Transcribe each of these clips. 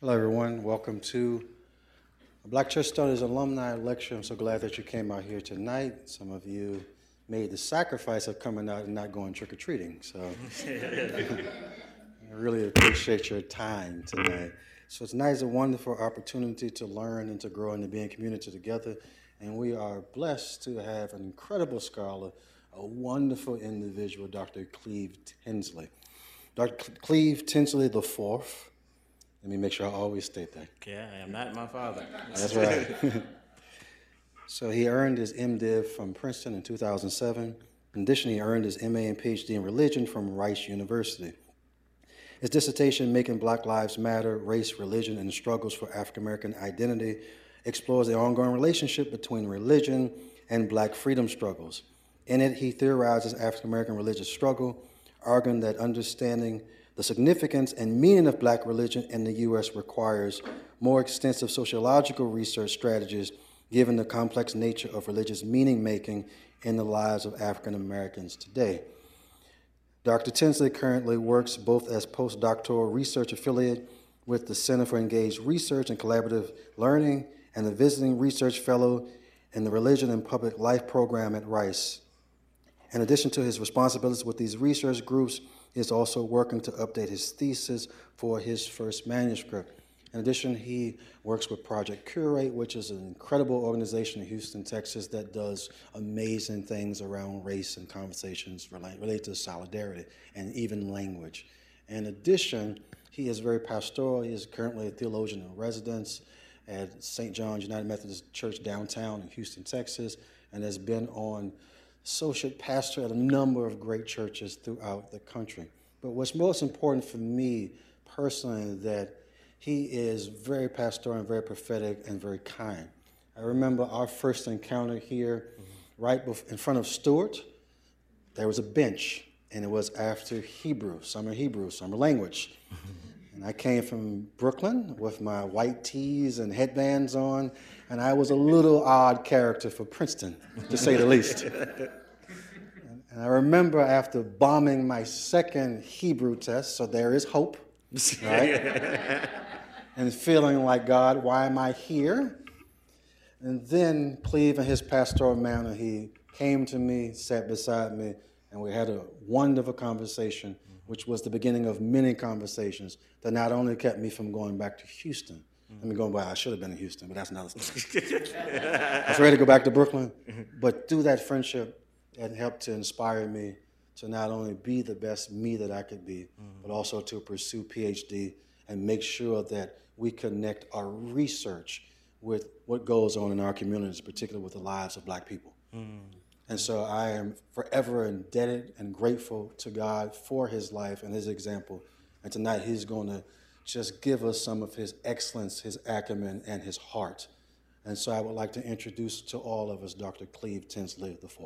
Hello, everyone. Welcome to Black Church Studies alumni lecture. I'm so glad that you came out here tonight. Some of you made the sacrifice of coming out and not going trick or treating. So I really appreciate your time tonight. So tonight is a wonderful opportunity to learn and to grow and to be in community together. And we are blessed to have an incredible scholar, a wonderful individual, Dr. Cleve Tinsley. Dr. Cleve Tinsley the fourth let me make sure I always state that. Yeah, I am not my father. That's right. so he earned his MDiv from Princeton in 2007. In addition, he earned his MA and PhD in religion from Rice University. His dissertation, Making Black Lives Matter Race, Religion, and Struggles for African American Identity, explores the ongoing relationship between religion and black freedom struggles. In it, he theorizes African American religious struggle, arguing that understanding the significance and meaning of black religion in the U.S. requires more extensive sociological research strategies given the complex nature of religious meaning making in the lives of African Americans today. Dr. Tinsley currently works both as postdoctoral research affiliate with the Center for Engaged Research and Collaborative Learning and a visiting research fellow in the Religion and Public Life program at Rice. In addition to his responsibilities with these research groups, is also working to update his thesis for his first manuscript. In addition, he works with Project Curate, which is an incredible organization in Houston, Texas, that does amazing things around race and conversations related to solidarity and even language. In addition, he is very pastoral. He is currently a theologian in residence at St. John's United Methodist Church downtown in Houston, Texas, and has been on associate pastor at a number of great churches throughout the country. But what's most important for me personally is that he is very pastoral and very prophetic and very kind. I remember our first encounter here, mm-hmm. right in front of Stuart. There was a bench, and it was after Hebrew, summer Hebrew, summer language. And I came from Brooklyn with my white tees and headbands on, and I was a little odd character for Princeton, to say the least. And I remember after bombing my second Hebrew test, so there is hope, right? and feeling like, God, why am I here? And then Cleve, in his pastoral manner, he came to me, sat beside me, and we had a wonderful conversation, which was the beginning of many conversations that not only kept me from going back to Houston, I mean, going by, I should have been in Houston, but that's another story. I was ready to go back to Brooklyn, but through that friendship, it helped to inspire me to not only be the best me that I could be, mm-hmm. but also to pursue PhD and make sure that we connect our research with what goes on in our communities, particularly with the lives of black people. Mm. And so I am forever indebted and grateful to God for his life and his example. And tonight he's going to just give us some of his excellence, his acumen, and his heart. And so I would like to introduce to all of us Dr. Cleve Tinsley IV.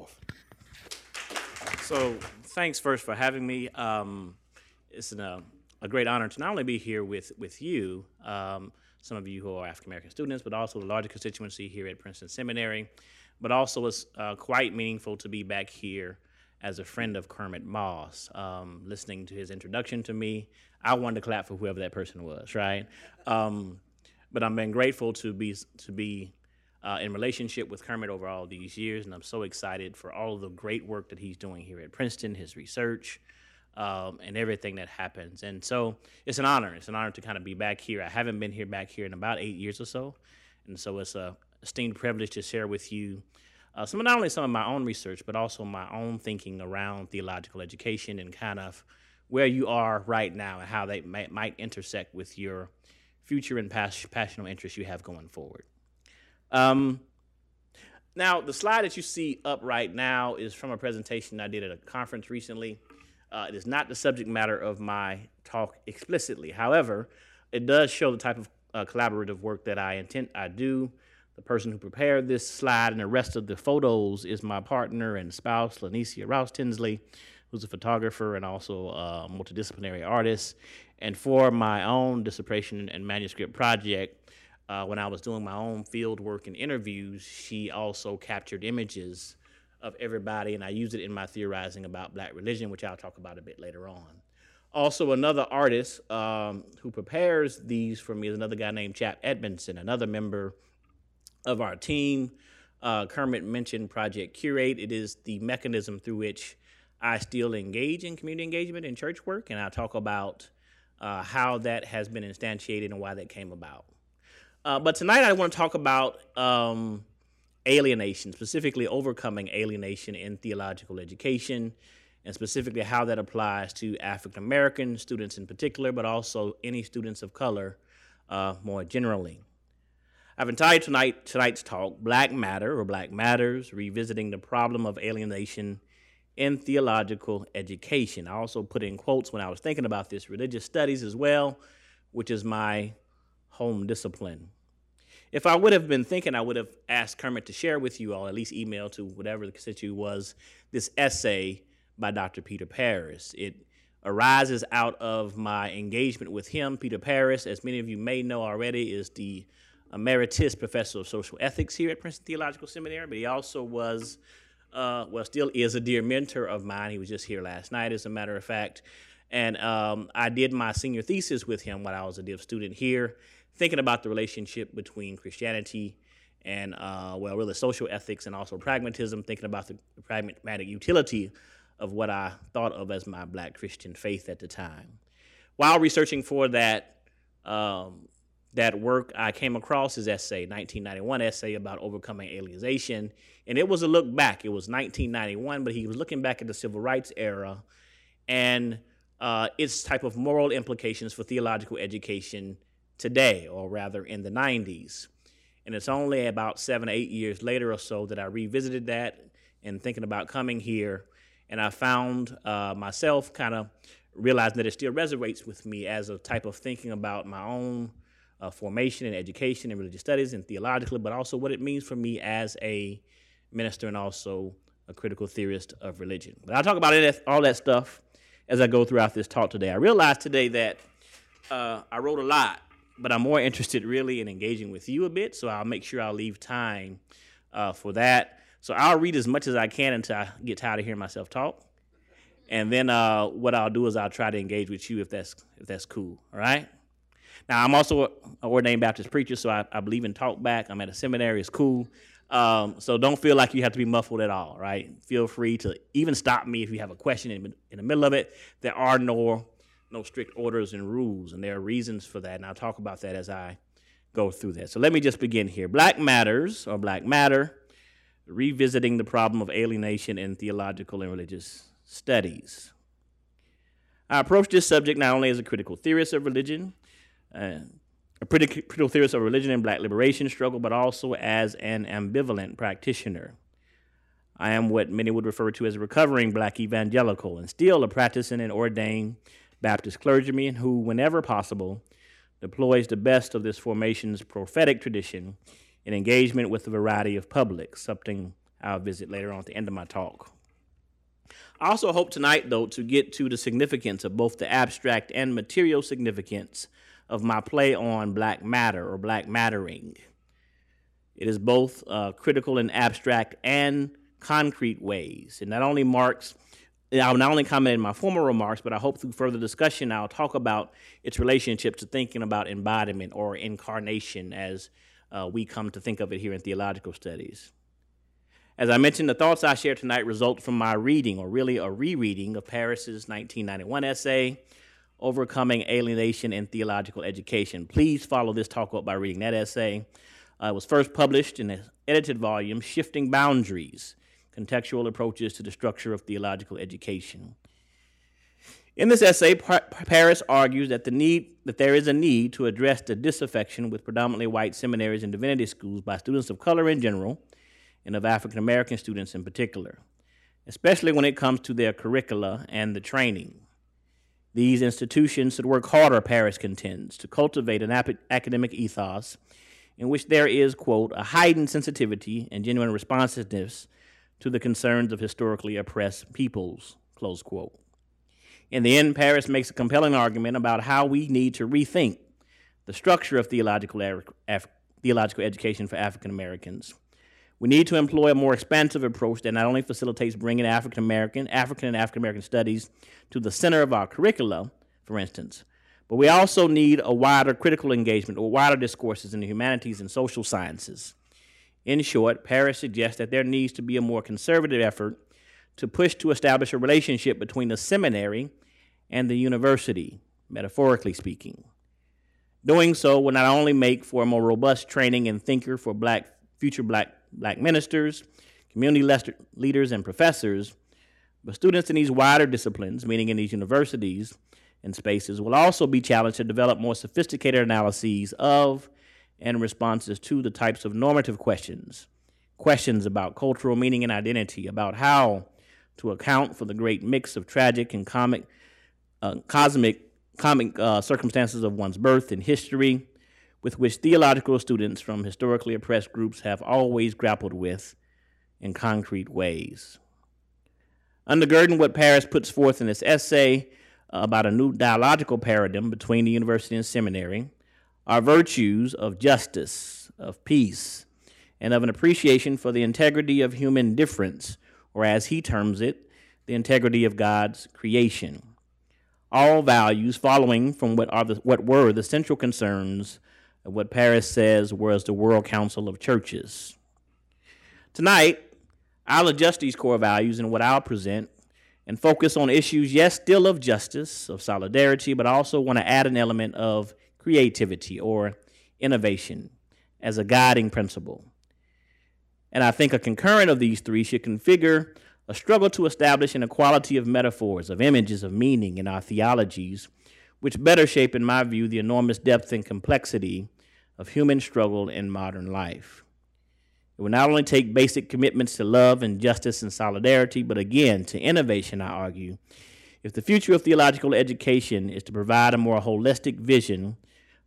So, thanks first for having me. Um, it's an, uh, a great honor to not only be here with with you, um, some of you who are African American students, but also the larger constituency here at Princeton Seminary. But also, it's uh, quite meaningful to be back here as a friend of Kermit Moss. Um, listening to his introduction to me, I wanted to clap for whoever that person was, right? Um, but I'm been grateful to be to be uh, in relationship with Kermit over all these years, and I'm so excited for all of the great work that he's doing here at Princeton, his research, um, and everything that happens. And so it's an honor. It's an honor to kind of be back here. I haven't been here back here in about eight years or so, and so it's a esteemed privilege to share with you uh, some not only some of my own research, but also my own thinking around theological education and kind of where you are right now and how they might, might intersect with your future and past, passionate interests you have going forward. Um, now, the slide that you see up right now is from a presentation I did at a conference recently. Uh, it is not the subject matter of my talk explicitly. However, it does show the type of uh, collaborative work that I intend I do. The person who prepared this slide and the rest of the photos is my partner and spouse, Lanicia Rouse Tinsley, who's a photographer and also a multidisciplinary artist. And for my own dissertation and manuscript project, uh, when I was doing my own field work and interviews, she also captured images of everybody, and I used it in my theorizing about black religion, which I'll talk about a bit later on. Also, another artist um, who prepares these for me is another guy named Chap Edmondson, another member of our team. Uh, Kermit mentioned Project Curate. It is the mechanism through which I still engage in community engagement and church work, and I'll talk about uh, how that has been instantiated and why that came about. Uh, but tonight I want to talk about um, alienation, specifically overcoming alienation in theological education, and specifically how that applies to African American students in particular, but also any students of color uh, more generally. I've entitled tonight, tonight's talk Black Matter or Black Matters, revisiting the problem of alienation in theological education. I also put in quotes when I was thinking about this religious studies as well, which is my home discipline. If I would have been thinking, I would have asked Kermit to share with you all, at least email to whatever the constituent was, this essay by Dr. Peter Paris. It arises out of my engagement with him. Peter Paris, as many of you may know already, is the emeritus professor of social ethics here at Princeton Theological Seminary, but he also was, uh, well, still is a dear mentor of mine. He was just here last night, as a matter of fact. And um, I did my senior thesis with him while I was a div student here thinking about the relationship between Christianity and, uh, well, really social ethics and also pragmatism, thinking about the pragmatic utility of what I thought of as my black Christian faith at the time. While researching for that, um, that work, I came across his essay, 1991 essay about overcoming alienation, and it was a look back. It was 1991, but he was looking back at the civil rights era and uh, its type of moral implications for theological education today, or rather in the 90s. And it's only about seven, eight years later or so that I revisited that and thinking about coming here. And I found uh, myself kind of realizing that it still resonates with me as a type of thinking about my own uh, formation and education and religious studies and theologically, but also what it means for me as a minister and also a critical theorist of religion. But I'll talk about it, all that stuff as I go throughout this talk today. I realized today that uh, I wrote a lot but I'm more interested really in engaging with you a bit. So I'll make sure I'll leave time uh, for that. So I'll read as much as I can until I get tired of hearing myself talk. And then uh, what I'll do is I'll try to engage with you if that's if that's cool. All right. Now I'm also an ordained Baptist preacher, so I, I believe in talk back. I'm at a seminary. It's cool. Um, so don't feel like you have to be muffled at all. Right. Feel free to even stop me if you have a question in, in the middle of it. There are no no strict orders and rules, and there are reasons for that, and I'll talk about that as I go through that. So let me just begin here. Black Matters, or Black Matter, revisiting the problem of alienation in theological and religious studies. I approach this subject not only as a critical theorist of religion, uh, a critical theorist of religion and black liberation struggle, but also as an ambivalent practitioner. I am what many would refer to as a recovering black evangelical and still a practicing and ordained Baptist clergyman who, whenever possible, deploys the best of this formation's prophetic tradition in engagement with a variety of publics, something I'll visit later on at the end of my talk. I also hope tonight, though, to get to the significance of both the abstract and material significance of my play on black matter or black mattering. It is both uh, critical and abstract and concrete ways. It not only marks I'll not only comment in my former remarks, but I hope through further discussion I'll talk about its relationship to thinking about embodiment or incarnation as uh, we come to think of it here in theological studies. As I mentioned, the thoughts I share tonight result from my reading, or really a rereading, of Paris's 1991 essay, Overcoming Alienation in Theological Education. Please follow this talk up by reading that essay. Uh, it was first published in an edited volume, Shifting Boundaries contextual approaches to the structure of theological education. In this essay, Paris argues that, the need, that there is a need to address the disaffection with predominantly white seminaries and divinity schools by students of color in general and of African American students in particular, especially when it comes to their curricula and the training. These institutions should work harder, Paris contends, to cultivate an ap- academic ethos in which there is, quote, a heightened sensitivity and genuine responsiveness to the concerns of historically oppressed peoples, close quote. In the end, Paris makes a compelling argument about how we need to rethink the structure of theological, Af- theological education for African Americans. We need to employ a more expansive approach that not only facilitates bringing African American, African and African American studies to the center of our curricula, for instance. But we also need a wider critical engagement or wider discourses in the humanities and social sciences. In short, Paris suggests that there needs to be a more conservative effort to push to establish a relationship between the seminary and the university, metaphorically speaking. Doing so will not only make for a more robust training and thinker for black future black black ministers, community leaders, and professors, but students in these wider disciplines, meaning in these universities and spaces, will also be challenged to develop more sophisticated analyses of and responses to the types of normative questions, questions about cultural meaning and identity, about how to account for the great mix of tragic and comic, uh, cosmic, comic uh, circumstances of one's birth and history, with which theological students from historically oppressed groups have always grappled with in concrete ways. Undergirding what Paris puts forth in this essay about a new dialogical paradigm between the university and seminary are virtues of justice, of peace, and of an appreciation for the integrity of human difference, or as he terms it, the integrity of God's creation. All values following from what, are the, what were the central concerns what Paris says was the World Council of Churches. Tonight, I'll adjust these core values in what I'll present and focus on issues, yes, still of justice, of solidarity, but I also want to add an element of creativity or innovation as a guiding principle. And I think a concurrent of these three should configure a struggle to establish an equality of metaphors, of images, of meaning in our theologies, which better shape, in my view, the enormous depth and complexity of human struggle in modern life. It will not only take basic commitments to love and justice and solidarity, but again to innovation, I argue. If the future of theological education is to provide a more holistic vision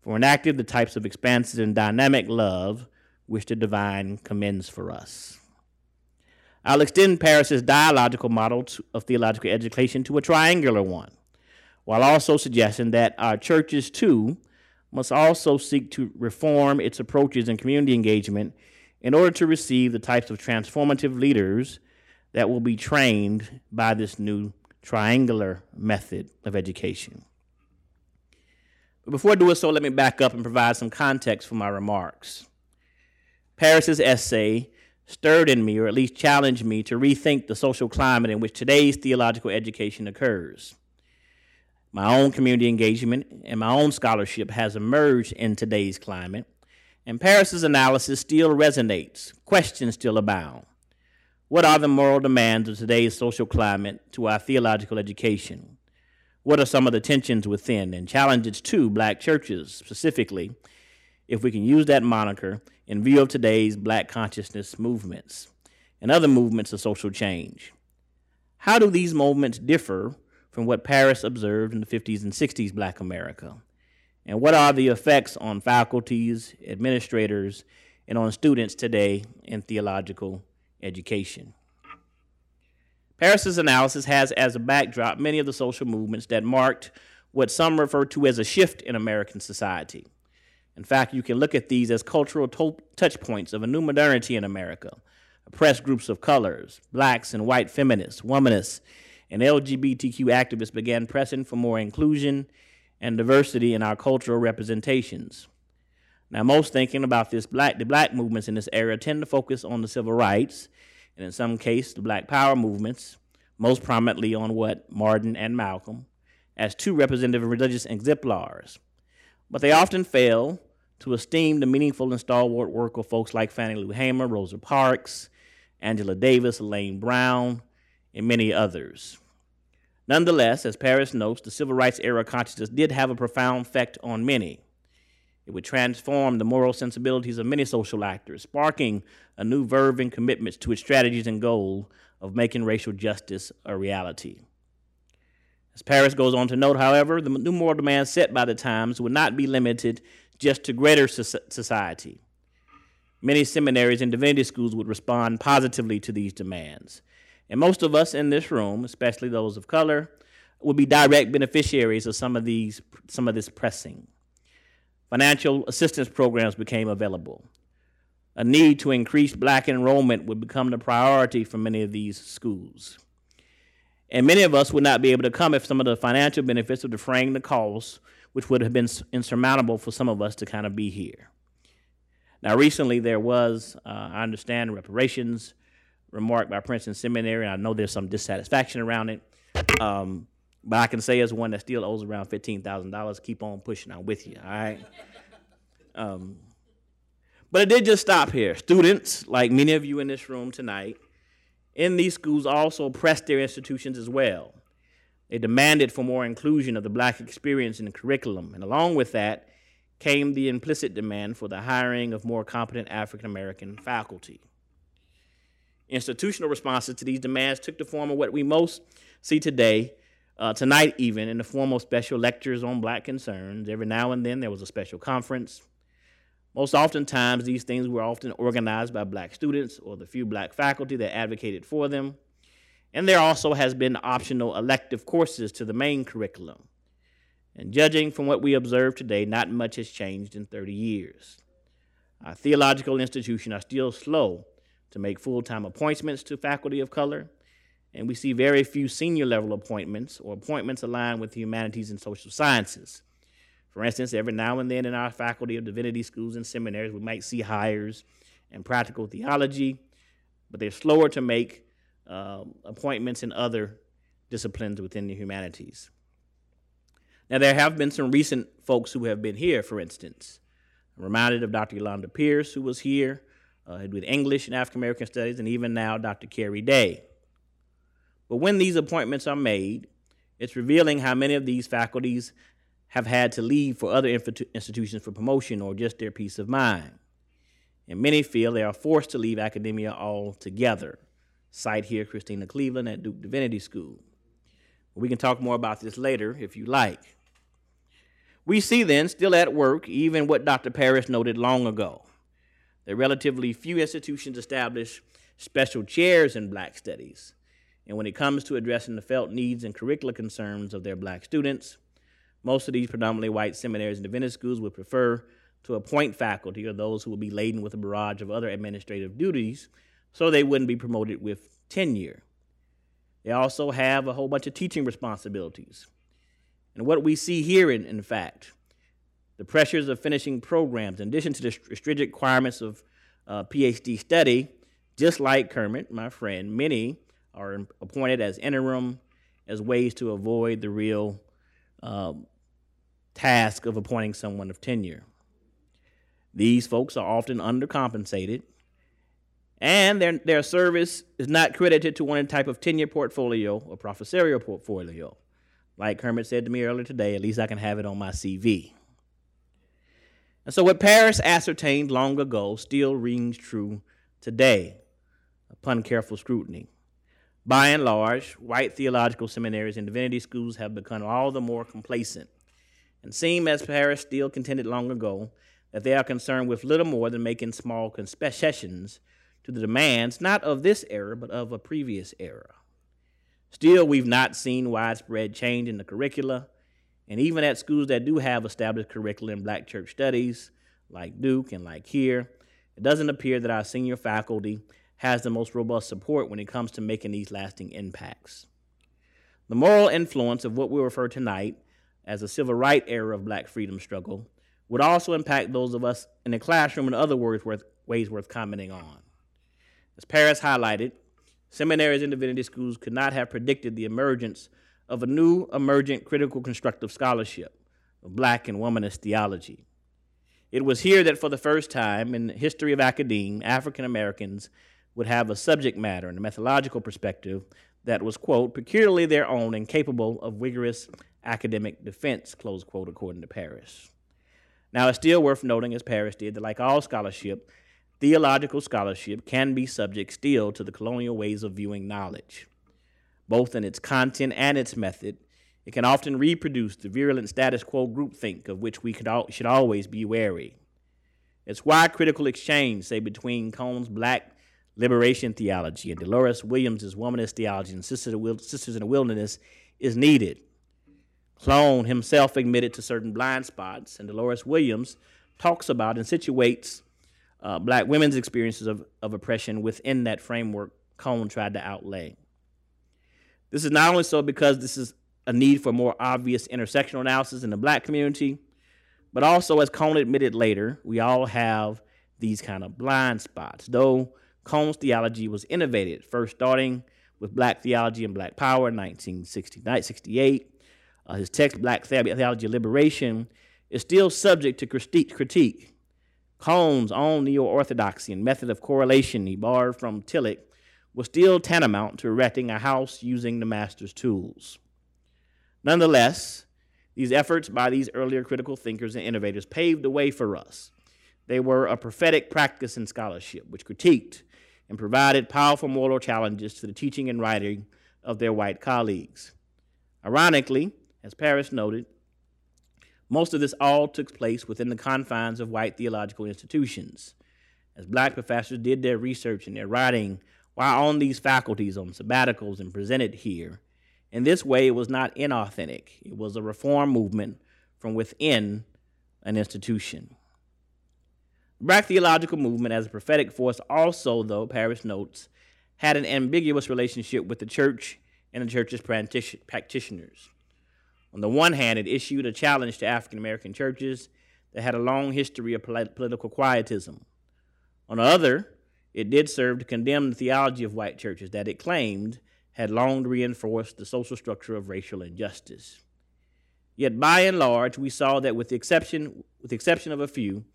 for enacting the types of expansive and dynamic love which the divine commends for us. I'll extend Paris's dialogical model of theological education to a triangular one, while also suggesting that our churches too must also seek to reform its approaches in community engagement in order to receive the types of transformative leaders that will be trained by this new triangular method of education. But before doing so, let me back up and provide some context for my remarks. Paris's essay stirred in me, or at least challenged me, to rethink the social climate in which today's theological education occurs. My own community engagement and my own scholarship has emerged in today's climate, and Paris's analysis still resonates. Questions still abound. What are the moral demands of today's social climate to our theological education? What are some of the tensions within and challenges to black churches, specifically, if we can use that moniker in view of today's black consciousness movements and other movements of social change? How do these movements differ from what Paris observed in the 50s and 60s black America? And what are the effects on faculties, administrators, and on students today in theological education? Paris's analysis has as a backdrop many of the social movements that marked what some refer to as a shift in American society. In fact, you can look at these as cultural to- touch points of a new modernity in America. Oppressed groups of colors, blacks and white feminists, womanists, and LGBTQ activists began pressing for more inclusion and diversity in our cultural representations. Now, most thinking about this black, the black movements in this era tend to focus on the civil rights, and in some cases, the black power movements, most prominently on what Martin and Malcolm, as two representative religious exemplars. But they often fail to esteem the meaningful and stalwart work of folks like Fannie Lou Hamer, Rosa Parks, Angela Davis, Elaine Brown, and many others. Nonetheless, as Paris notes, the civil rights era consciousness did have a profound effect on many. It would transform the moral sensibilities of many social actors, sparking a new verve and commitments to its strategies and goal of making racial justice a reality. As Paris goes on to note, however, the new moral demands set by the times would not be limited just to greater society. Many seminaries and divinity schools would respond positively to these demands. And most of us in this room, especially those of color, would be direct beneficiaries of some of these some of this pressing. Financial assistance programs became available. A need to increase black enrollment would become the priority for many of these schools. And many of us would not be able to come if some of the financial benefits of defraying the costs, which would have been insurmountable for some of us to kind of be here. Now, recently there was, uh, I understand, reparations remark by Princeton Seminary, and I know there's some dissatisfaction around it. Um, but I can say, as one that still owes around fifteen thousand dollars, keep on pushing. I'm with you. All right. Um, but it did just stop here. Students, like many of you in this room tonight, in these schools also pressed their institutions as well. They demanded for more inclusion of the black experience in the curriculum, and along with that came the implicit demand for the hiring of more competent African American faculty. Institutional responses to these demands took the form of what we most see today, uh, tonight even, in the form of special lectures on black concerns. Every now and then there was a special conference. Most oftentimes, these things were often organized by black students or the few black faculty that advocated for them. And there also has been optional elective courses to the main curriculum. And judging from what we observe today, not much has changed in 30 years. Our theological institutions are still slow to make full time appointments to faculty of color, and we see very few senior level appointments or appointments aligned with the humanities and social sciences. For instance, every now and then in our faculty of divinity schools and seminaries, we might see hires in practical theology, but they're slower to make um, appointments in other disciplines within the humanities. Now, there have been some recent folks who have been here, for instance. I'm reminded of Dr. Yolanda Pierce, who was here uh, with English and African American Studies, and even now Dr. Keri Day. But when these appointments are made, it's revealing how many of these faculties have had to leave for other institutions for promotion or just their peace of mind. And many feel they are forced to leave academia altogether. Cite here Christena Cleveland at Duke Divinity School. We can talk more about this later if you like. We see then, still at work, even what Dr. Paris noted long ago. Relatively few institutions establish special chairs in black studies. And when it comes to addressing the felt needs and curricular concerns of their black students, most of these predominantly white seminaries and divinity schools would prefer to appoint faculty or those who will be laden with a barrage of other administrative duties so they wouldn't be promoted with tenure. They also have a whole bunch of teaching responsibilities. And what we see here, in, in fact, the pressures of finishing programs, in addition to the stringent requirements of uh, PhD study, just like Kermit, my friend, many are appointed as interim as ways to avoid the real um, task of appointing someone of tenure. These folks are often undercompensated, and their, their service is not credited to one type of tenure portfolio or professorial portfolio. Like Kermit said to me earlier today, at least I can have it on my CV. And so, what Paris ascertained long ago still rings true today upon careful scrutiny. By and large, white theological seminaries and divinity schools have become all the more complacent and seem, as Paris still contended long ago, that they are concerned with little more than making small concessions to the demands not of this era, but of a previous era. Still, we've not seen widespread change in the curricula, and even at schools that do have established curricula in black church studies, like Duke and like here, it doesn't appear that our senior faculty has the most robust support when it comes to making these lasting impacts. The moral influence of what we refer tonight as the civil rights era of black freedom struggle would also impact those of us in the classroom in other words worth, ways worth commenting on. As Paris highlighted, seminaries and divinity schools could not have predicted the emergence of a new emergent critical constructive scholarship of black and womanist theology. It was here that for the first time in the history of academia, African Americans would have a subject matter and a methodological perspective that was, quote, peculiarly their own and capable of vigorous academic defense, close quote, according to Paris. Now, it's still worth noting, as Paris did, that like all scholarship, theological scholarship can be subject still to the colonial ways of viewing knowledge. Both in its content and its method, it can often reproduce the virulent status quo groupthink of which we al- should always be wary. It's why critical exchange, say, between Cone's black liberation theology and Dolores Williams' womanist theology and Sisters in the Wilderness is needed. Cone himself admitted to certain blind spots, and Dolores Williams talks about and situates uh, black women's experiences of, of oppression within that framework Cone tried to outlay. This is not only so because this is a need for more obvious intersectional analysis in the black community, but also, as Cone admitted later, we all have these kind of blind spots. Though Cone's theology was innovated, first starting with Black Theology and Black Power in 1968, uh, his text, Black Theology of Liberation, is still subject to critique. Cone's own neo orthodoxy and method of correlation he borrowed from Tillich was still tantamount to erecting a house using the master's tools. Nonetheless, these efforts by these earlier critical thinkers and innovators paved the way for us. They were a prophetic practice in scholarship, which critiqued and provided powerful moral challenges to the teaching and writing of their white colleagues. Ironically, as Paris noted, most of this all took place within the confines of white theological institutions. As black professors did their research and their writing while on these faculties on sabbaticals and presented here. In this way, it was not inauthentic, it was a reform movement from within an institution. The Black theological movement, as a prophetic force, also, though, Paris notes, had an ambiguous relationship with the church and the church's practitioners. On the one hand, it issued a challenge to African American churches that had a long history of political quietism. On the other, it did serve to condemn the theology of white churches that it claimed had long reinforced the social structure of racial injustice. Yet by and large, we saw that with the exception, with the exception of a few,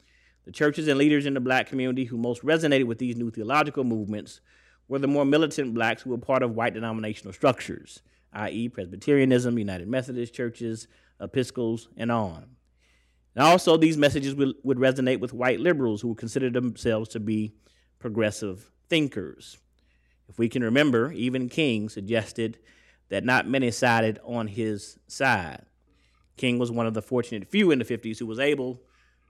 the churches and leaders in the black community who most resonated with these new theological movements were the more militant blacks who were part of white denominational structures, i.e., Presbyterianism, United Methodist churches, Episcopals, and on. And also, these messages would, would resonate with white liberals who considered themselves to be progressive thinkers. If we can remember, even King suggested that not many sided on his side. King was one of the fortunate few in the 50s who was able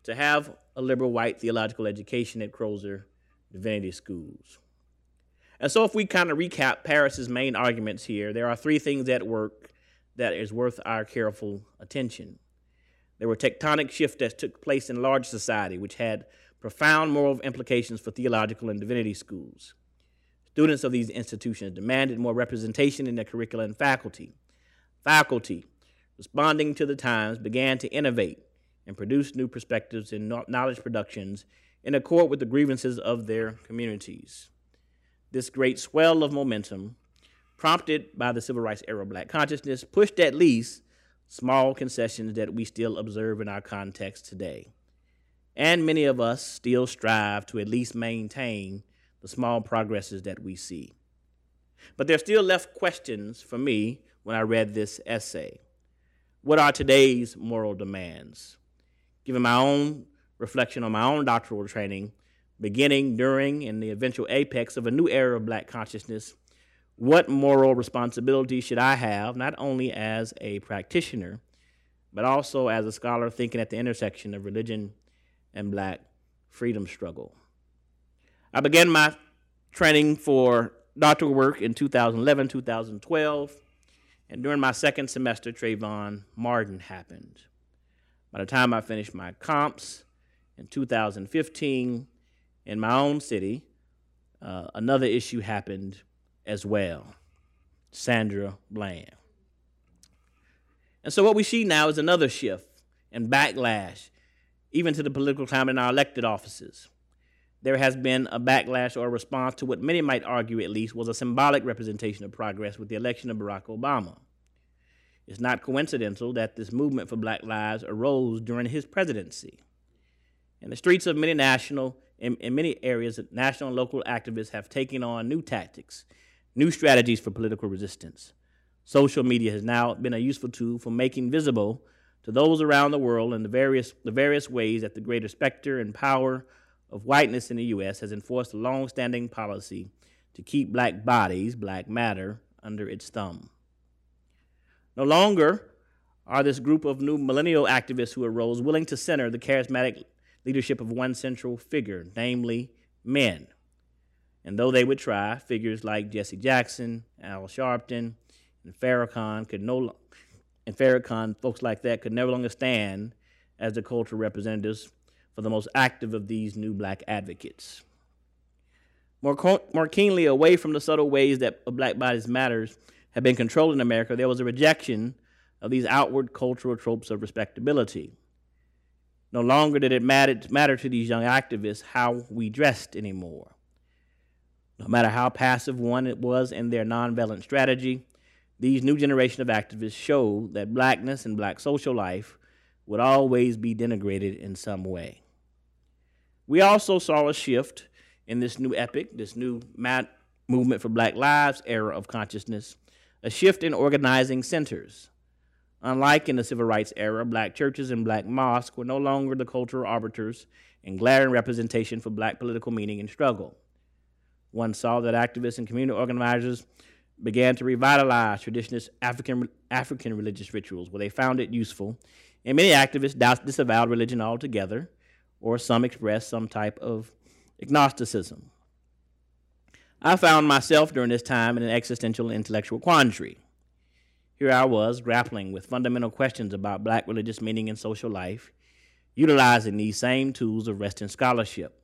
to have a liberal white theological education at Crozer Divinity Schools. And so, if we kind of recap Paris's main arguments here, there are three things at work that is worth our careful attention. There were tectonic shifts that took place in large society, which had profound moral implications for theological and divinity schools. Students of these institutions demanded more representation in their curricula and faculty. Faculty, responding to the times, began to innovate and produce new perspectives and knowledge productions in accord with the grievances of their communities. This great swell of momentum, prompted by the civil rights era black consciousness, pushed at least small concessions that we still observe in our context today. And many of us still strive to at least maintain the small progresses that we see. But there are still left questions for me when I read this essay. What are today's moral demands? Given my own reflection on my own doctoral training, beginning, during, and the eventual apex of a new era of black consciousness, what moral responsibility should I have, not only as a practitioner, but also as a scholar thinking at the intersection of religion and black freedom struggle. I began my training for doctoral work in 2011, 2012, and during my second semester, Trayvon Martin happened. By the time I finished my comps in 2015 in my own city, uh, another issue happened as well Sandra Bland. And so, what we see now is another shift and backlash even to the political climate in our elected offices. There has been a backlash or a response to what many might argue, at least, was a symbolic representation of progress with the election of Barack Obama. It's not coincidental that this movement for Black Lives arose during his presidency. In the streets of many national, in, in many areas, national and local activists have taken on new tactics, new strategies for political resistance. Social media has now been a useful tool for making visible to those around the world in the various, the various ways that the greater specter and power of whiteness in the U.S. has enforced a long-standing policy to keep black bodies, black matter, under its thumb. No longer are this group of new millennial activists who arose willing to center the charismatic leadership of one central figure, namely men. And though they would try, figures like Jesse Jackson, Al Sharpton, and Farrakhan could no, and Farrakhan, folks like that, could never longer stand as the cultural representatives for the most active of these new black advocates. More, co- more keenly away from the subtle ways that Black Bodies Matters had been controlled in America, there was a rejection of these outward cultural tropes of respectability. No longer did it matter, matter to these young activists how we dressed anymore. No matter how passive one it was in their nonviolent strategy, these new generation of activists showed that blackness and black social life would always be denigrated in some way. We also saw a shift in this new epic, this new movement for Black Lives era of consciousness, a shift in organizing centers. Unlike in the civil rights era, black churches and black mosques were no longer the cultural arbiters and glaring representation for black political meaning and struggle. One saw that activists and community organizers began to revitalize traditionalist African, African religious rituals where they found it useful, and many activists disavowed religion altogether, or some expressed some type of agnosticism. I found myself during this time in an existential intellectual quandary. Here I was grappling with fundamental questions about black religious meaning and social life, utilizing these same tools of Western scholarship.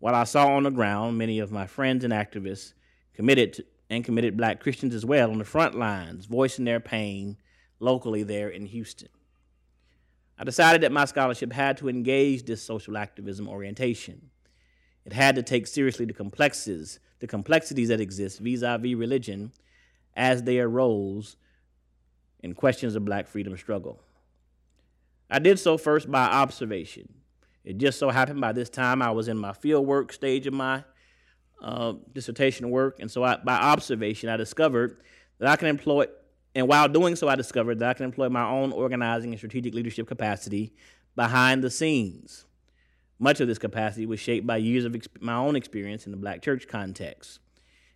While I saw on the ground many of my friends and activists committed to, and committed black Christians as well on the front lines, voicing their pain locally there in Houston. I decided that my scholarship had to engage this social activism orientation. It had to take seriously the complexities, the complexities that exist vis-a-vis religion as they arose in questions of black freedom struggle. I did so first by observation. It just so happened by this time I was in my field work stage of my uh, dissertation work, and so I, by observation, I discovered that I can employ, and while doing so, I discovered that I can employ my own organizing and strategic leadership capacity behind the scenes. Much of this capacity was shaped by years of my own experience in the black church context.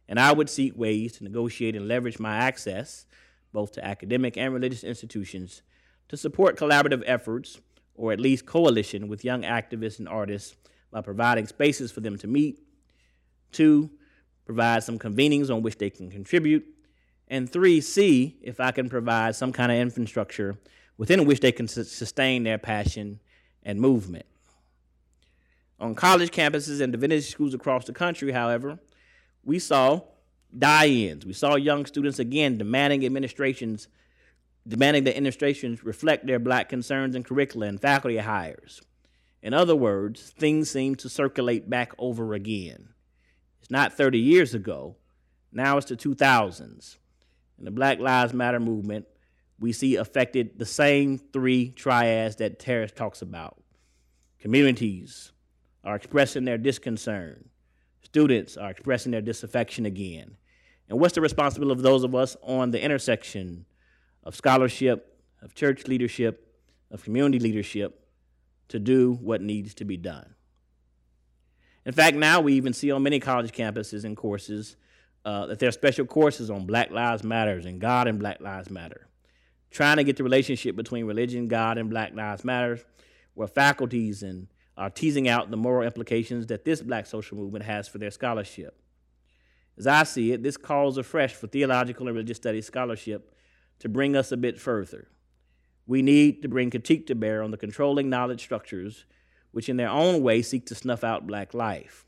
And I would seek ways to negotiate and leverage my access, both to academic and religious institutions, to support collaborative efforts, or at least coalition, with young activists and artists by providing spaces for them to meet. Two, provide some convenings on which they can contribute. And three, see if I can provide some kind of infrastructure within which they can sustain their passion and movement. On college campuses and divinity schools across the country, however, we saw die-ins. We saw young students again demanding administrations, demanding that administrations reflect their black concerns in curricula and faculty hires. In other words, things seem to circulate back over again. Not 30 years ago. Now it's the 2000s. And the Black Lives Matter movement, we see affected the same three triads that Terrace talks about communities, are expressing their disconcern. Students are expressing their disaffection again. And what's the responsibility of those of us on the intersection of scholarship, of church leadership, of community leadership to do what needs to be done? In fact, now we even see on many college campuses and courses uh, that there are special courses on Black Lives Matters and God and Black Lives Matter, trying to get the relationship between religion, God, and Black Lives Matters, where faculties and are teasing out the moral implications that this black social movement has for their scholarship. As I see it, this calls afresh for theological and religious studies scholarship to bring us a bit further. We need to bring critique to bear on the controlling knowledge structures which, in their own way, seek to snuff out black life.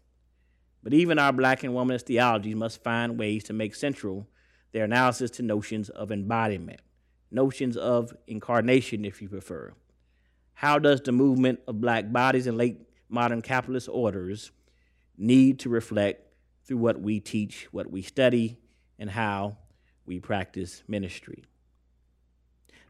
But even our black and womanist theologies must find ways to make central their analysis to notions of embodiment, notions of incarnation, if you prefer, how does the movement of black bodies in late modern capitalist orders need to reflect through what we teach, what we study, and how we practice ministry?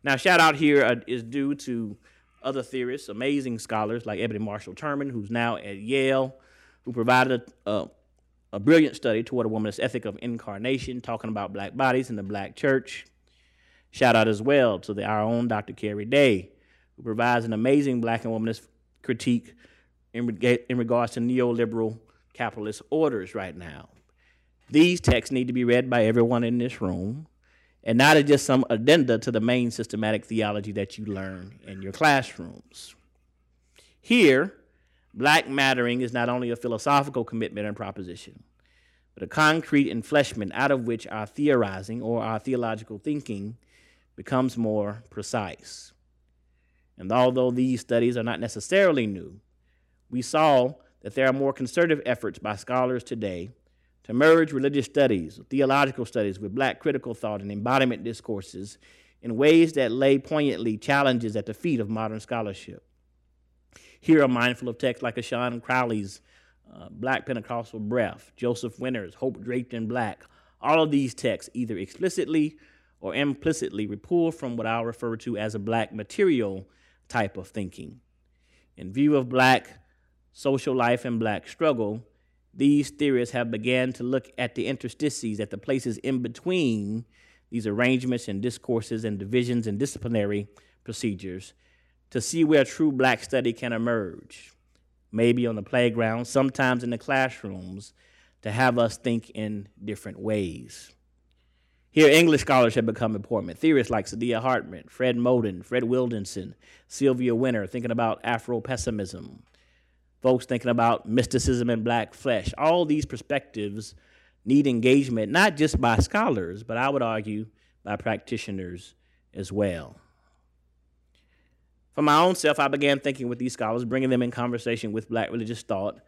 Now, shout out here uh, due to other theorists, amazing scholars like Ebony Marshall Turman, who's now at Yale, who provided a, a, a brilliant study toward a womanist ethic of incarnation, talking about black bodies in the black church. Shout out as well to the, our own Dr. Keri Day, who provides an amazing black and womanist critique in, in regards to neoliberal capitalist orders right now. These texts need to be read by everyone in this room and not as just some addenda to the main systematic theology that you learn in your classrooms. Here, black mattering is not only a philosophical commitment and proposition, but a concrete enfleshment out of which our theorizing or our theological thinking becomes more precise. And although these studies are not necessarily new, we saw that there are more concerted efforts by scholars today to merge religious studies, theological studies with black critical thought and embodiment discourses in ways that lay poignantly challenges at the feet of modern scholarship. Here, I'm mindful of texts like Ashon Crawley's uh, Black Pentecostal Breath, Joseph Winters' Hope Draped in Black. All of these texts either explicitly or implicitly repull from what I'll refer to as a black material type of thinking. In view of black social life and black struggle, these theorists have begun to look at the interstices, at the places in between these arrangements and discourses and divisions and disciplinary procedures to see where true black study can emerge. Maybe on the playground, sometimes in the classrooms, to have us think in different ways. Here, English scholars have become important. Theorists like Saidiya Hartman, Fred Moten, Fred Wilkinson, Sylvia Wynter, thinking about Afro pessimism, folks thinking about mysticism and black flesh. All these perspectives need engagement, not just by scholars, but I would argue by practitioners as well. For my own self, I began thinking with these scholars, bringing them in conversation with black religious thought,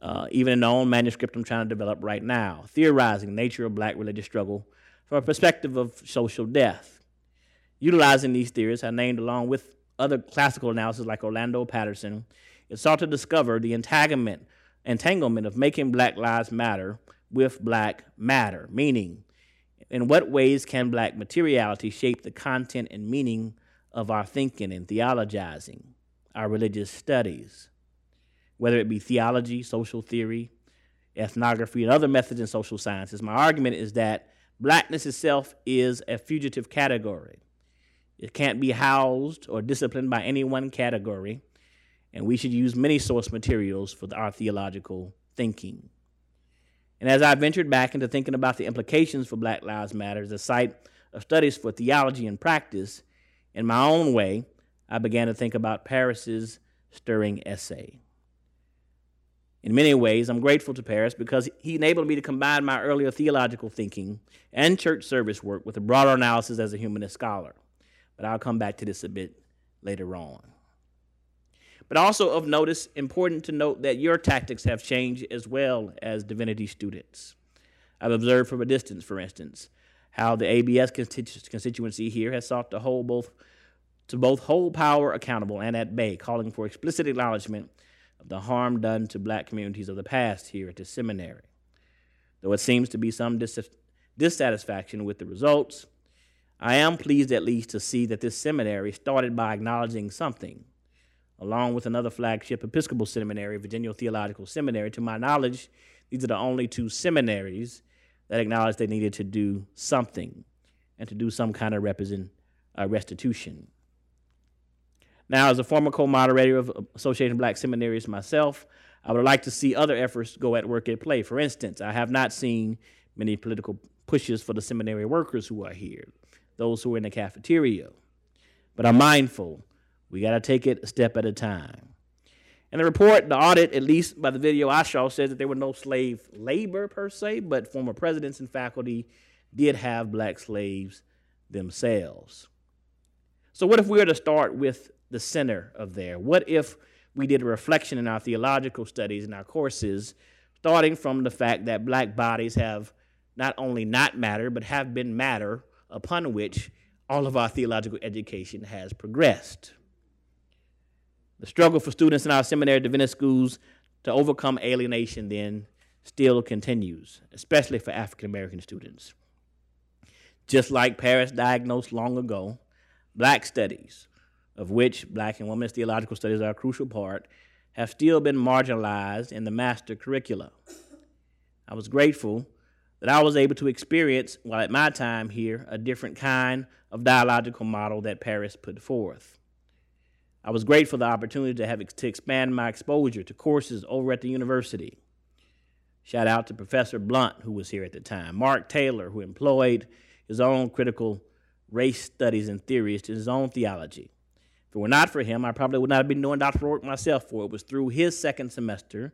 uh, even in the own manuscript I'm trying to develop right now, theorizing nature of black religious struggle from a perspective of social death. Utilizing these theories, I named along with other classical analysis like Orlando Patterson, it sought to discover the entanglement, entanglement of making Black Lives Matter with Black matter, meaning, in what ways can Black materiality shape the content and meaning of our thinking and theologizing, our religious studies, whether it be theology, social theory, ethnography, and other methods in social sciences? My argument is that blackness itself is a fugitive category. It can't be housed or disciplined by any one category and we should use many source materials for our theological thinking. And as I ventured back into thinking about the implications for Black Lives Matter as a site of studies for theology and practice, in my own way, I began to think about Paris's stirring essay. In many ways, I'm grateful to Paris because he enabled me to combine my earlier theological thinking and church service work with a broader analysis as a humanist scholar. But I'll come back to this a bit later on. But also of notice, important to note that your tactics have changed as well as divinity students. I've observed from a distance, for instance, how the ABS constituency here has sought to hold both to both hold power accountable and at bay, calling for explicit acknowledgement of the harm done to black communities of the past here at the seminary. Though it seems to be some dis- dissatisfaction with the results, I am pleased at least to see that this seminary started by acknowledging something along with another flagship Episcopal seminary, Virginia Theological Seminary. To my knowledge, these are the only two seminaries that acknowledged they needed to do something and to do some kind of represent, uh, restitution. Now, as a former co moderator of Association of Black Seminaries myself, I would like to see other efforts go at work at play. For instance, I have not seen many political pushes for the seminary workers who are here, those who are in the cafeteria. But I'm mindful we got to take it a step at a time. And the report, the audit, at least by the video I saw, says that there were no slave labor per se, but former presidents and faculty did have black slaves themselves. So, what if we were to start with the center of there? What if we did a reflection in our theological studies and our courses, starting from the fact that black bodies have not only not matter, but have been matter upon which all of our theological education has progressed? The struggle for students in our seminary divinity schools to overcome alienation then still continues, especially for African American students. Just like Paris diagnosed long ago, black studies, of which black and women's theological studies are a crucial part, have still been marginalized in the master curricula. I was grateful that I was able to experience, while at my time here, a different kind of dialogical model that Paris put forth. I was grateful for the opportunity to have to expand my exposure to courses over at the university. Shout out to Professor Blount, who was here at the time, Mark Taylor, who employed his own critical race studies and theories to his own theology. If it were not for him, I probably would not have been doing doctoral work myself, for it was through his second semester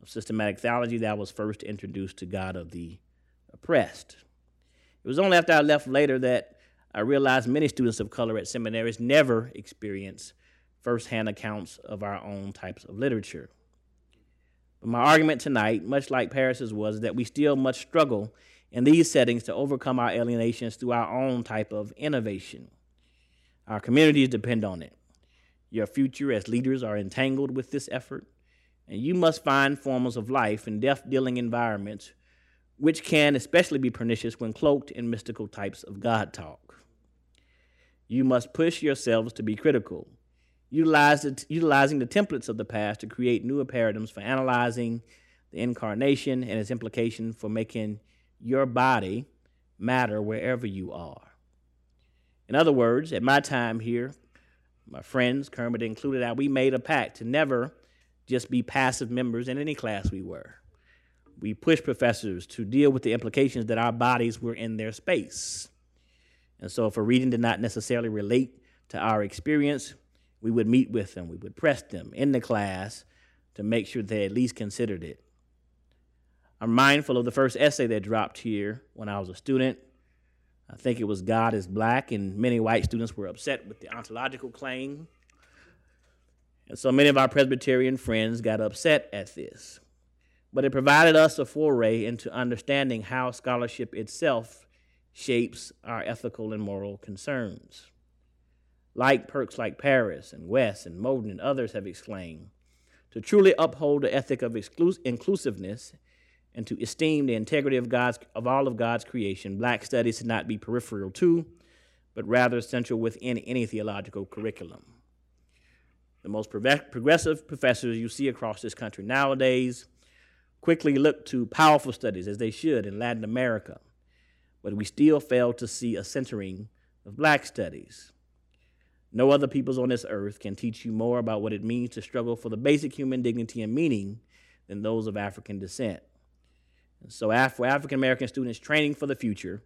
of systematic theology that I was first introduced to God of the oppressed. It was only after I left later that I realized many students of color at seminaries never experience firsthand accounts of our own types of literature. But my argument tonight, much like Paris's, was that we still must struggle in these settings to overcome our alienations through our own type of innovation. Our communities depend on it. Your future as leaders are entangled with this effort, and you must find forms of life in death dealing environments, which can especially be pernicious when cloaked in mystical types of God talk. You must push yourselves to be critical, utilizing the templates of the past to create newer paradigms for analyzing the incarnation and its implication for making your body matter wherever you are. In other words, at my time here, my friends, Kermit included, we made a pact to never just be passive members in any class we were. We pushed professors to deal with the implications that our bodies were in their space. And so, if a reading did not necessarily relate to our experience, we would meet with them, we would press them in the class to make sure they at least considered it. I'm mindful of the first essay that dropped here when I was a student I think it was God is Black, and many white students were upset with the ontological claim. And so many of our Presbyterian friends got upset at this. But it provided us a foray into understanding how scholarship itself shapes our ethical and moral concerns. Like perks like Paris and West and Moten and others have exclaimed, to truly uphold the ethic of inclusiveness and to esteem the integrity of God's of all of God's creation, black studies should not be peripheral to, but rather central within any theological curriculum. The most progressive professors you see across this country nowadays quickly look to powerful studies, as they should in Latin America, but we still fail to see a centering of black studies. No other peoples on this earth can teach you more about what it means to struggle for the basic human dignity and meaning than those of African descent. So, for African American students training for the future,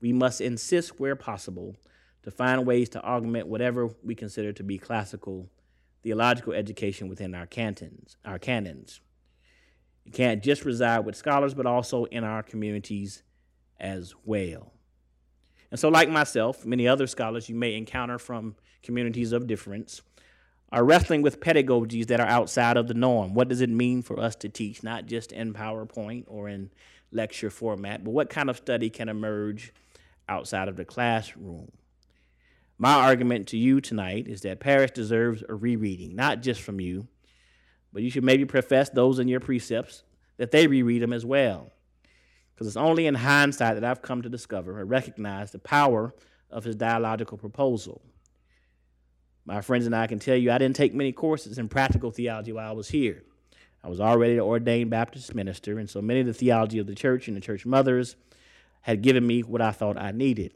we must insist where possible to find ways to augment whatever we consider to be classical theological education within our cantons, our canons. It can't just reside with scholars, but also in our communities as well. And so, like myself, many other scholars you may encounter from communities of difference are wrestling with pedagogies that are outside of the norm. What does it mean for us to teach, not just in PowerPoint or in lecture format, but what kind of study can emerge outside of the classroom? My argument to you tonight is that Paris deserves a rereading, not just from you, but you should maybe profess those in your precepts that they reread them as well. Because it's only in hindsight that I've come to discover and recognize the power of his dialogical proposal. My friends and I can tell you I didn't take many courses in practical theology while I was here. I was already an ordained Baptist minister, and so many of the theology of the church and the church mothers had given me what I thought I needed.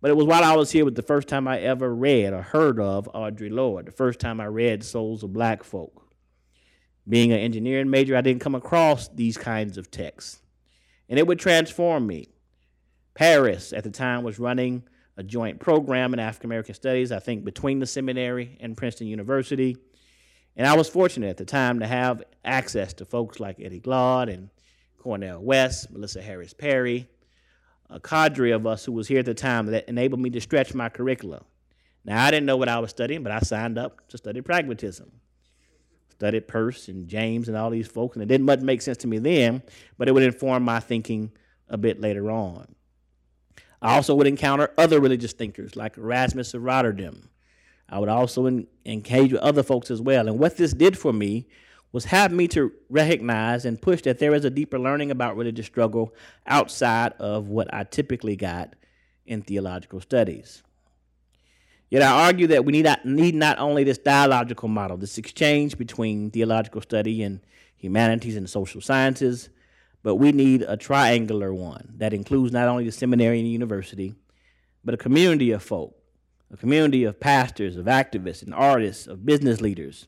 But it was while I was here with the first time I ever read or heard of Audre Lorde, the first time I read Souls of Black Folk. Being an engineering major, I didn't come across these kinds of texts, and it would transform me. Paris at the time was running a joint program in African American Studies, I think, between the seminary and Princeton University. And I was fortunate at the time to have access to folks like Eddie Glaude and Cornel West, Melissa Harris Perry, a cadre of us who was here at the time that enabled me to stretch my curricula. Now, I didn't know what I was studying, but I signed up to study pragmatism. Studied Peirce and James and all these folks, and it didn't much make sense to me then, but it would inform my thinking a bit later on. I also would encounter other religious thinkers like Erasmus of Rotterdam. I would also engage with other folks as well. And what this did for me was have me to recognize and push that there is a deeper learning about religious struggle outside of what I typically got in theological studies. Yet I argue that we need not, need not only this dialogical model, this exchange between theological study and humanities and social sciences, but we need a triangular one that includes not only the seminary and the university, but a community of folk, a community of pastors, of activists, and artists, of business leaders,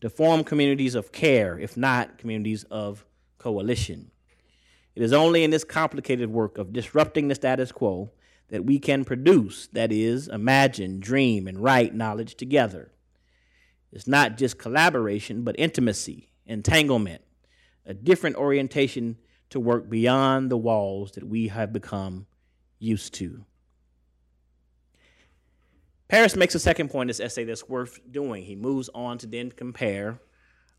to form communities of care, if not communities of coalition. It is only in this complicated work of disrupting the status quo that we can produce, that is, imagine, dream, and write knowledge together. It's not just collaboration, but intimacy, entanglement, a different orientation to work beyond the walls that we have become used to. Paris makes a second point in this essay that's worth doing. He moves on to then compare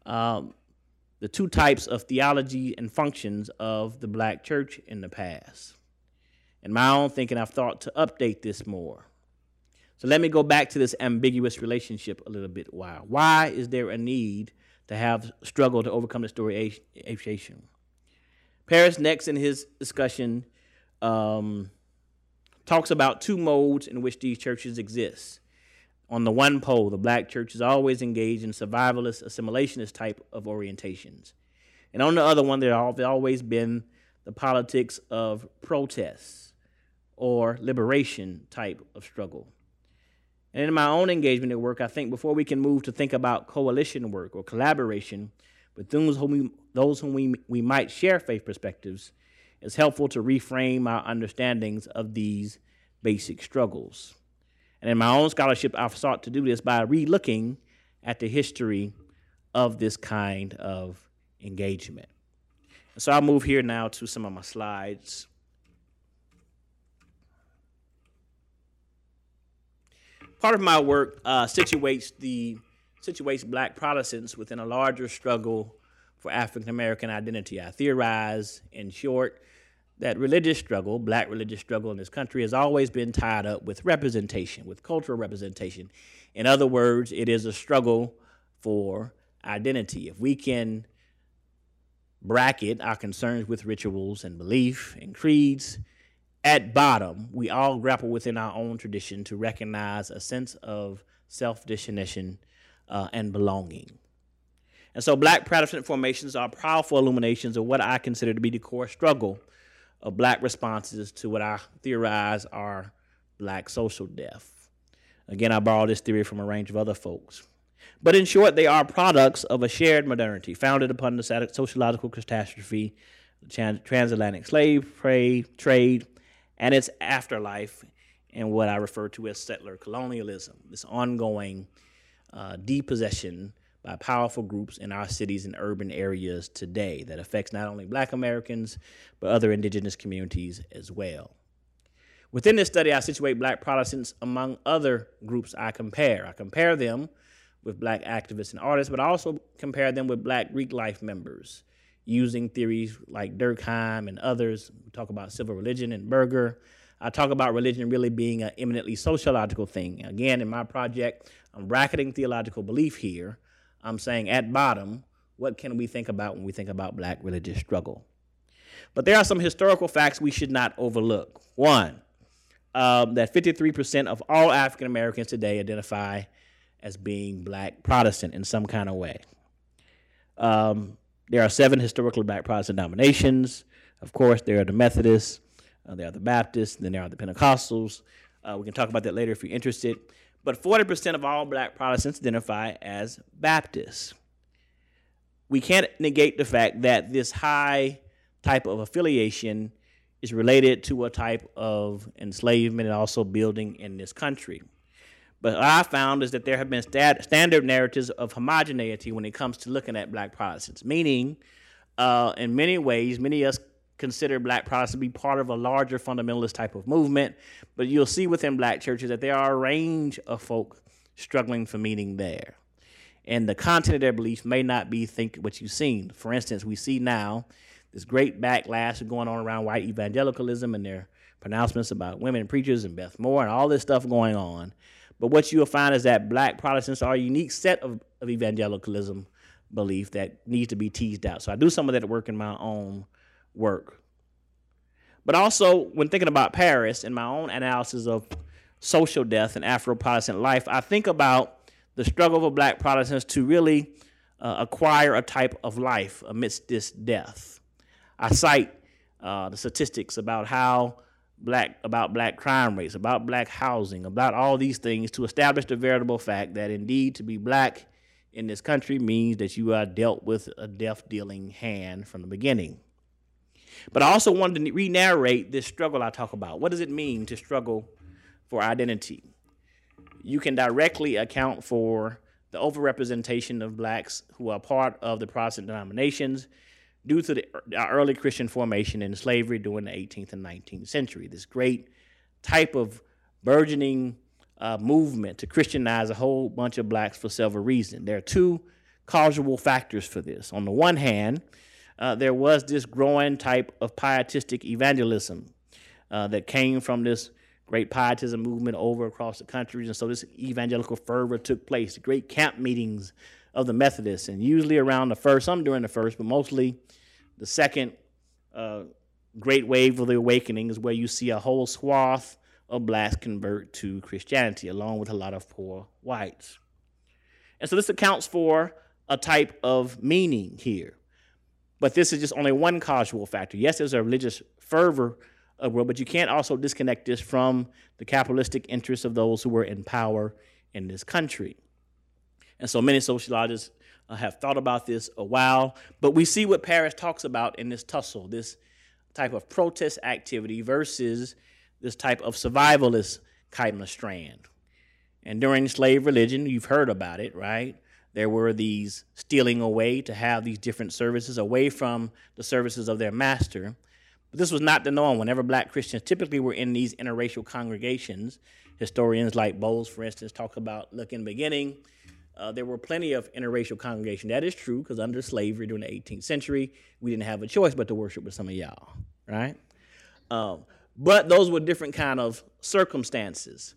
um, the two types of theology and functions of the black church in the past. In my own thinking, I've thought to update this more. So let me go back to this ambiguous relationship a little bit. Why? Why is there a need to have struggle to overcome the story association? Paris next in his discussion um, talks about two modes in which these churches exist. On the one pole, the black church is always engaged in survivalist, assimilationist type of orientations. And on the other one, there have always been the politics of protests or liberation type of struggle. And in my own engagement at work, I think before we can move to think about coalition work or collaboration with those whom we, those whom we, we might share faith perspectives, it's helpful to reframe our understandings of these basic struggles. And in my own scholarship, I've sought to do this by relooking at the history of this kind of engagement. So I'll move here now to some of my slides. Part of my work uh, situates the situates black Protestants within a larger struggle for African American identity. I theorize, in short, that religious struggle, black religious struggle in this country, has always been tied up with representation, with cultural representation. In other words, it is a struggle for identity. If we can bracket our concerns with rituals and belief and creeds, at bottom, we all grapple within our own tradition to recognize a sense of self definition uh, and belonging. And so, Black Protestant formations are powerful illuminations of what I consider to be the core struggle of black responses to what I theorize are black social death. Again, I borrow this theory from a range of other folks. But in short, they are products of a shared modernity founded upon the sociological catastrophe, transatlantic slave trade, and its afterlife, and what I refer to as settler colonialism, this ongoing uh, depossession by powerful groups in our cities and urban areas today that affects not only black Americans, but other indigenous communities as well. Within this study, I situate black Protestants among other groups I compare. I compare them with black activists and artists, but I also compare them with black Greek life members using theories like Durkheim and others. We talk about civil religion and Berger. I talk about religion really being an eminently sociological thing. Again, in my project, I'm bracketing theological belief here I'm saying at bottom, what can we think about when we think about black religious struggle? But there are some historical facts we should not overlook. One, um, that 53% of all African Americans today identify as being black Protestant in some kind of way. Um, there are seven historically black Protestant denominations. Of course, there are the Methodists, uh, there are the Baptists, then there are the Pentecostals. Uh, we can talk about that later if you're interested but 40% of all black Protestants identify as Baptists. We can't negate the fact that this high type of affiliation is related to a type of enslavement and also building in this country. But what I found is that there have been standard narratives of homogeneity when it comes to looking at black Protestants, meaning, uh, in many ways, many of us consider black Protestants to be part of a larger fundamentalist type of movement. But you'll see within black churches that there are a range of folk struggling for meaning there. And the content of their beliefs may not be think what you've seen. For instance, we see now this great backlash going on around white evangelicalism and their pronouncements about women preachers and Beth Moore and all this stuff going on. But what you'll find is that black Protestants are a unique set of, of evangelicalism belief that needs to be teased out. So I do some of that work in my own work. But also, when thinking about Paris in my own analysis of social death and Afro Protestant life, I think about the struggle of black Protestants to really uh, acquire a type of life amidst this death. I cite uh, the statistics about how black about black crime rates, about black housing, about all these things to establish the veritable fact that indeed to be black in this country means that you are dealt with a death dealing hand from the beginning. But I also wanted to re narrate this struggle I talk about. What does it mean to struggle for identity? You can directly account for the overrepresentation of blacks who are part of the Protestant denominations due to the early Christian formation in slavery during the 18th and 19th century. This great type of burgeoning uh, movement to Christianize a whole bunch of blacks for several reasons. There are two causal factors for this. On the one hand, uh, there was this growing type of pietistic evangelism uh, that came from this great pietism movement over across the country. And so this evangelical fervor took place, great camp meetings of the Methodists, and usually around the first, some during the first, but mostly the second uh, great wave of the awakening is where you see a whole swath of blacks convert to Christianity, along with a lot of poor whites. And so this accounts for a type of meaning here. But this is just only one causal factor. Yes, there's a religious fervor of world, but you can't also disconnect this from the capitalistic interests of those who were in power in this country. And so many sociologists uh, have thought about this a while, but we see what Paris talks about in this tussle, this type of protest activity versus this type of survivalist kind of strand. And during slave religion, you've heard about it, right? There were these stealing away to have these different services away from the services of their master. But this was not the norm. Whenever black Christians typically were in these interracial congregations, historians like Boles, for instance, talk about, look, in the beginning, uh, there were plenty of interracial congregations. That is true because under slavery during the 18th century, we didn't have a choice but to worship with some of y'all, right? Um, but those were different kind of circumstances.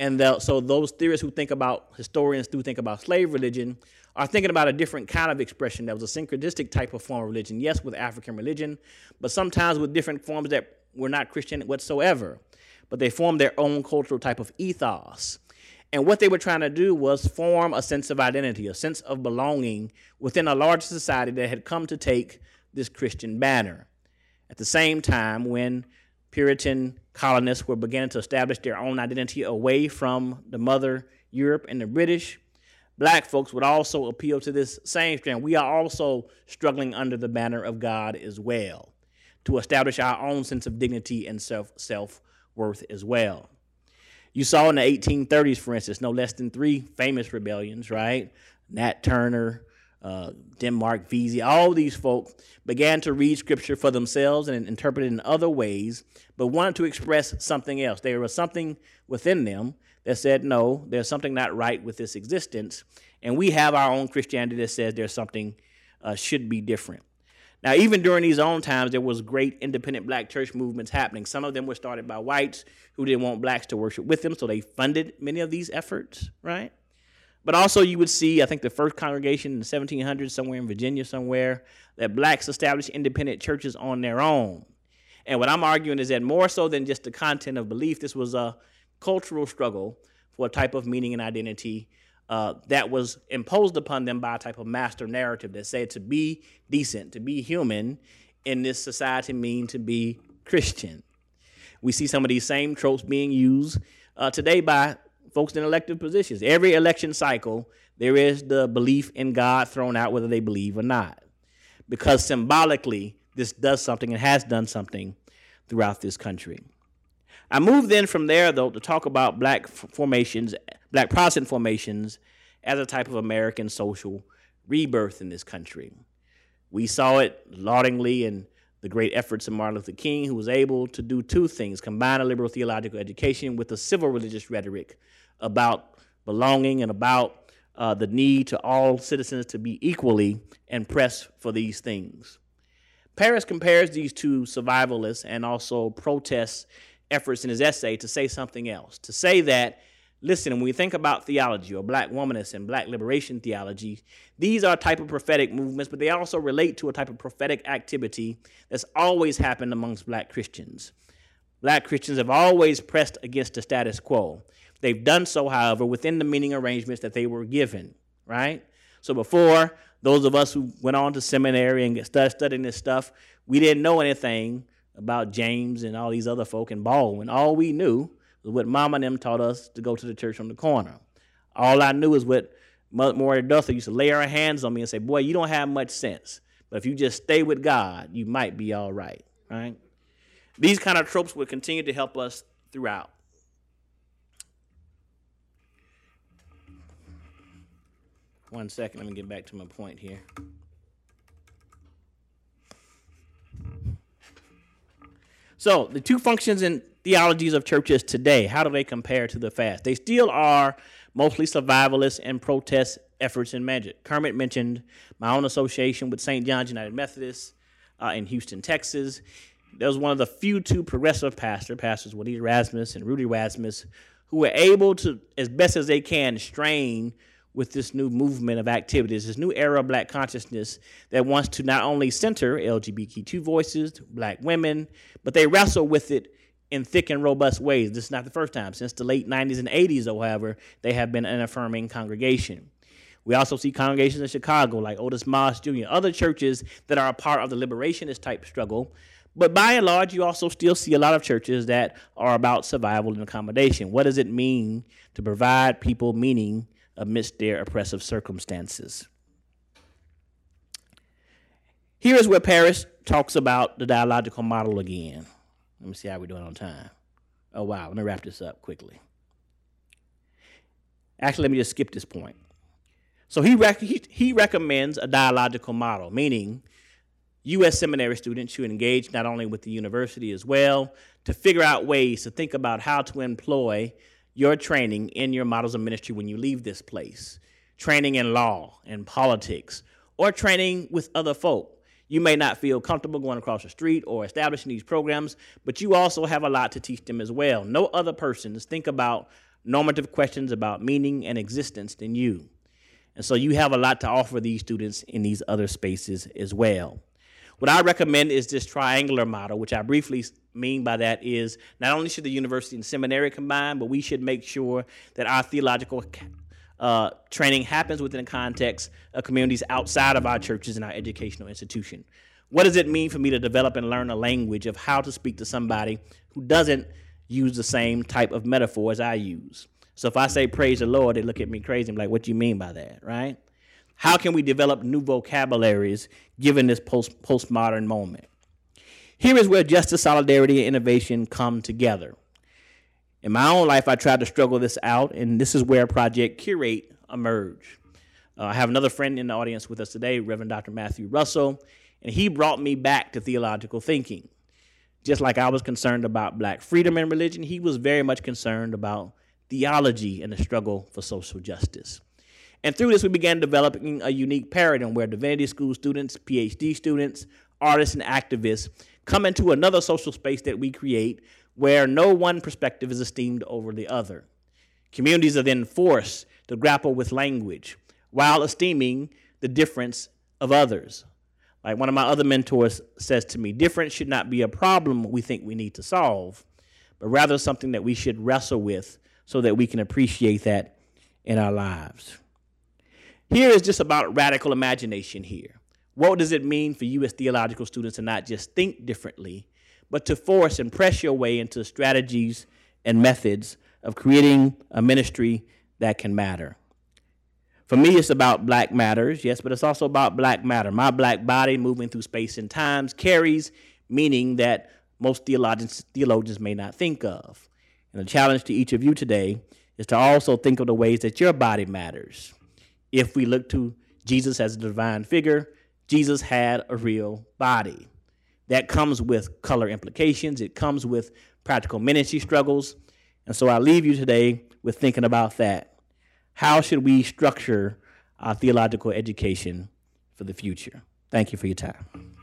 And the, so those theorists who think about, historians who think about slave religion, are thinking about a different kind of expression that was a syncretistic type of form of religion. Yes, with African religion, but sometimes with different forms that were not Christian whatsoever. But they formed their own cultural type of ethos. And what they were trying to do was form a sense of identity, a sense of belonging within a larger society that had come to take this Christian banner. At the same time, when Puritan colonists were beginning to establish their own identity away from the mother Europe and the British, black folks would also appeal to this same strand. We are also struggling under the banner of God as well to establish our own sense of dignity and self self worth as well. You saw in the 1830s, for instance, no less than three famous rebellions, right? Nat Turner, uh, Denmark Vesey, all these folk began to read scripture for themselves and interpret it in other ways, but wanted to express something else. There was something within them that said, no, there's something not right with this existence. And we have our own Christianity that says there's something uh, should be different. Now, even during these own times, there was great independent black church movements happening. Some of them were started by whites who didn't want blacks to worship with them, so they funded many of these efforts, right? But also, you would see, I think, the first congregation in the 1700s, somewhere in Virginia, somewhere, that blacks established independent churches on their own. And what I'm arguing is that more so than just the content of belief, this was a cultural struggle for a type of meaning and identity uh, that was imposed upon them by a type of master narrative that said to be decent, to be human in this society mean to be Christian. We see some of these same tropes being used uh, today by folks in elective positions. Every election cycle, there is the belief in God thrown out, whether they believe or not. Because symbolically, this does something and has done something throughout this country. I move then from there, though, to talk about black formations, black Protestant formations, as a type of American social rebirth in this country. We saw it laudingly in the great efforts of Martin Luther King, who was able to do two things combine a liberal theological education with a civil religious rhetoric about belonging and about uh, the need to all citizens to be equally and press for these things. Paris compares these two survivalists and also protest efforts in his essay to say something else, to say that Listen, when we think about theology or black womanist and black liberation theology, these are type of prophetic movements, but they also relate to a type of prophetic activity that's always happened amongst black Christians. Black Christians have always pressed against the status quo. They've done so, however, within the meaning arrangements that they were given, right? So before, those of us who went on to seminary and started studying this stuff, we didn't know anything about James and all these other folk in Baldwin. All we knew what mama and them taught us to go to the church on the corner. All I knew is what Mother Duther used to lay her hands on me and say, Boy, you don't have much sense. But if you just stay with God, you might be all right. Right? These kind of tropes will continue to help us throughout. One second, let me get back to my point here. So, the two functions in theologies of churches today, how do they compare to the fast? They still are mostly survivalist and protest efforts in magic. Kermit mentioned my own association with St. John's United Methodist uh, in Houston, Texas. There was one of the few two progressive pastor, pastors Juanita Rasmus and Rudy Rasmus, who were able to, as best as they can, strain with this new movement of activities, this new era of black consciousness that wants to not only center LGBTQ voices, black women, but they wrestle with it in thick and robust ways. This is not the first time. Since the late 90s and 80s, however, they have been an affirming congregation. We also see congregations in Chicago like Otis Moss Jr., other churches that are a part of the liberationist type struggle. But by and large, you also still see a lot of churches that are about survival and accommodation. What does it mean to provide people meaning amidst their oppressive circumstances? Here is where Paris talks about the dialogical model again. Let me see how we're doing on time. Oh, wow. Let me wrap this up quickly. Actually, let me just skip this point. So he, rec- he, he recommends a dialogical model, meaning U.S. seminary students should engage not only with the university as well to figure out ways to think about how to employ your training in your models of ministry when you leave this place. Training in law and politics, or training with other folk you may not feel comfortable going across the street or establishing these programs, but you also have a lot to teach them as well. No other persons think about normative questions about meaning and existence than you. And so you have a lot to offer these students in these other spaces as well. What I recommend is this triangular model, which I briefly mean by that is not only should the university and seminary combine, but we should make sure that our theological uh, training happens within the context of communities outside of our churches and our educational institution. What does it mean for me to develop and learn a language of how to speak to somebody who doesn't use the same type of metaphor as I use? So if I say praise the Lord, they look at me crazy. I'm like, what do you mean by that, right? How can we develop new vocabularies given this post postmodern moment? Here is where justice, solidarity, and innovation come together. In my own life, I tried to struggle this out, and this is where Project Curate emerged. Uh, I have another friend in the audience with us today, Reverend Dr. Matthew Russell, and he brought me back to theological thinking. Just like I was concerned about black freedom and religion, he was very much concerned about theology and the struggle for social justice. And through this, we began developing a unique paradigm where divinity school students, PhD students, artists, and activists come into another social space that we create where no one perspective is esteemed over the other. Communities are then forced to grapple with language while esteeming the difference of others. Like one of my other mentors says to me, difference should not be a problem we think we need to solve, but rather something that we should wrestle with so that we can appreciate that in our lives. Here is just about radical imagination here. What does it mean for you as theological students to not just think differently, but to force and press your way into strategies and methods of creating a ministry that can matter. For me, it's about black matters, yes, but it's also about black matter. My black body moving through space and times carries meaning that most theologians, theologians may not think of. And the challenge to each of you today is to also think of the ways that your body matters. If we look to Jesus as a divine figure, Jesus had a real body that comes with color implications, it comes with practical ministry struggles. And so I leave you today with thinking about that. How should we structure our theological education for the future? Thank you for your time.